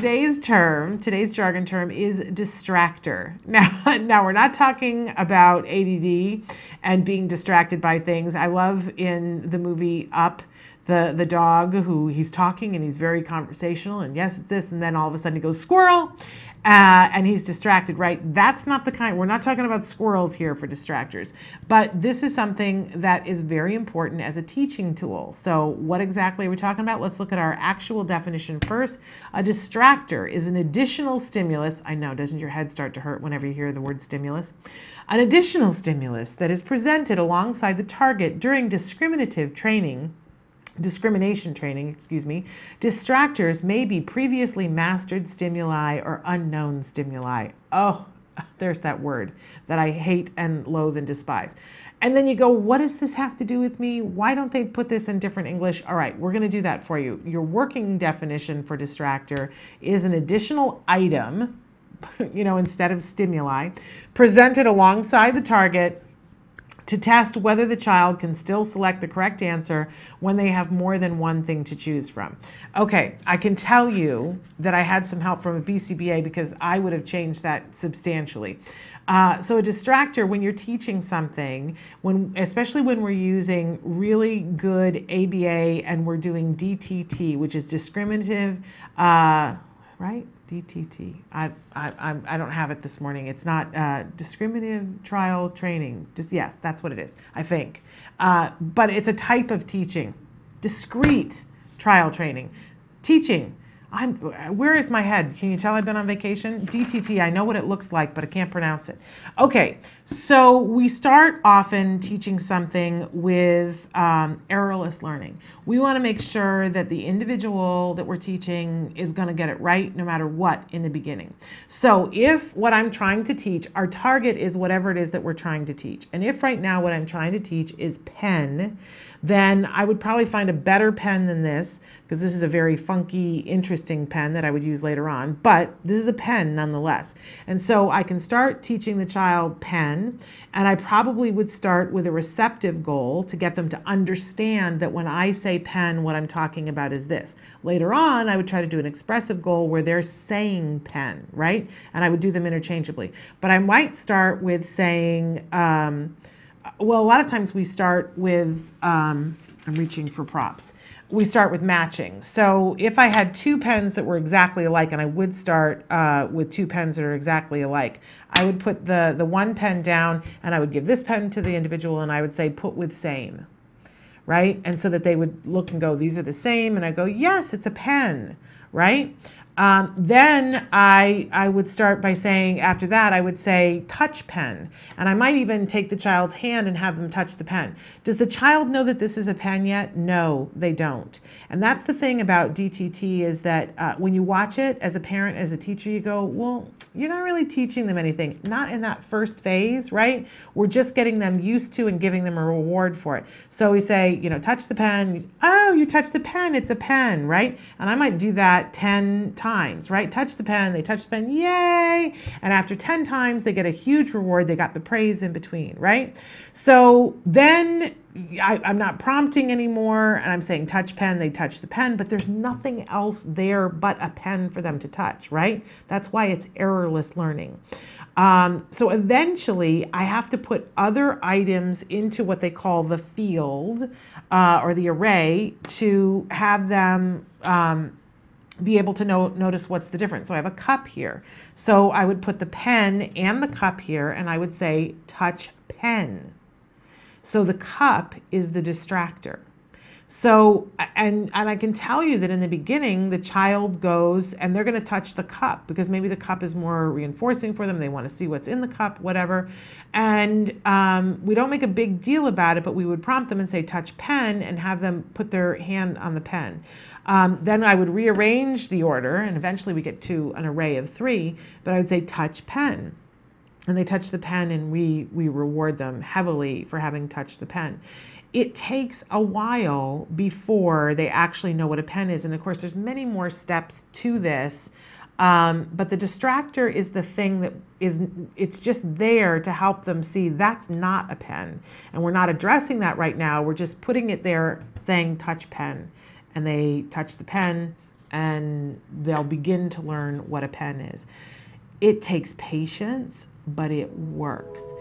today's term, today's jargon term is distractor. Now, now we're not talking about ADD and being distracted by things. I love in the movie Up the the dog who he's talking and he's very conversational and yes this and then all of a sudden he goes squirrel uh, and he's distracted right? That's not the kind we're not talking about squirrels here for distractors but this is something that is very important as a teaching tool. So what exactly are we talking about? Let's look at our actual definition first. A distractor is an additional stimulus i know doesn't your head start to hurt whenever you hear the word stimulus? An additional stimulus that is presented alongside the target during discriminative training discrimination training, excuse me, distractors may be previously mastered stimuli or unknown stimuli. Oh, there's that word that I hate and loathe and despise. And then you go, what does this have to do with me? Why don't they put this in different English? All right, we're going to do that for you. Your working definition for distractor is an additional item, you know, instead of stimuli, presented alongside the target to test whether the child can still select the correct answer when they have more than one thing to choose from. Okay, I can tell you that I had some help from a BCBA because I would have changed that substantially. Uh, so a distractor when you're teaching something, when especially when we're using really good ABA and we're doing DTT, which is discriminative, uh, right? DTT. I, I, I don't have it this morning. It's not uh, discriminative trial training. Just yes, that's what it is. I think, uh, but it's a type of teaching. Discrete trial training, teaching I'm, where is my head? Can you tell I've been on vacation? DTT, I know what it looks like, but I can't pronounce it. Okay, so we start often teaching something with um, errorless learning. We want to make sure that the individual that we're teaching is going to get it right no matter what in the beginning. So if what I'm trying to teach, our target is whatever it is that we're trying to teach, and if right now what I'm trying to teach is pen, then I would probably find a better pen than this because this is a very funky, interesting pen that I would use later on. But this is a pen nonetheless. And so I can start teaching the child pen, and I probably would start with a receptive goal to get them to understand that when I say pen, what I'm talking about is this. Later on, I would try to do an expressive goal where they're saying pen, right? And I would do them interchangeably. But I might start with saying, um, well, a lot of times we start with, um, I'm reaching for props. We start with matching. So if I had two pens that were exactly alike, and I would start uh, with two pens that are exactly alike, I would put the, the one pen down and I would give this pen to the individual and I would say, put with same, right? And so that they would look and go, these are the same. And I go, yes, it's a pen, right? Um, then I, I would start by saying, after that, I would say touch pen. And I might even take the child's hand and have them touch the pen. Does the child know that this is a pen yet? No, they don't. And that's the thing about DTT is that uh, when you watch it as a parent, as a teacher, you go, well, you're not really teaching them anything. Not in that first phase, right? We're just getting them used to and giving them a reward for it. So we say, you know, touch the pen. Oh, you touch the pen. It's a pen, right? And I might do that 10 times, right? Touch the pen, they touch the pen, yay! And after 10 times, they get a huge reward. They got the praise in between, right? So then I, am not prompting anymore and I'm saying touch pen, they touch the pen, but there's nothing else there but a pen for them to touch, right? That's why it's errorless learning. Um, so eventually, I have to put other items into what they call the field uh, or the array to have them um, be able to know, notice what's the difference. So I have a cup here. So I would put the pen and the cup here and I would say touch pen. So the cup is the distractor. So, and, and I can tell you that in the beginning, the child goes and they're going to touch the cup because maybe the cup is more reinforcing for them. They want to see what's in the cup, whatever. And um, we don't make a big deal about it, but we would prompt them and say, touch pen and have them put their hand on the pen. Um, then I would rearrange the order, and eventually we get to an array of three, but I would say touch pen. And they touch the pen, and we, we reward them heavily for having touched the pen. It takes a while before they actually know what a pen is. And of course, there's many more steps to this. Um, but the distractor is the thing that is, it's just there to help them see that's not a pen. And we're not addressing that right now. We're just putting it there saying touch pen and they touch the pen and they'll begin to learn what a pen is. It takes patience, but it works.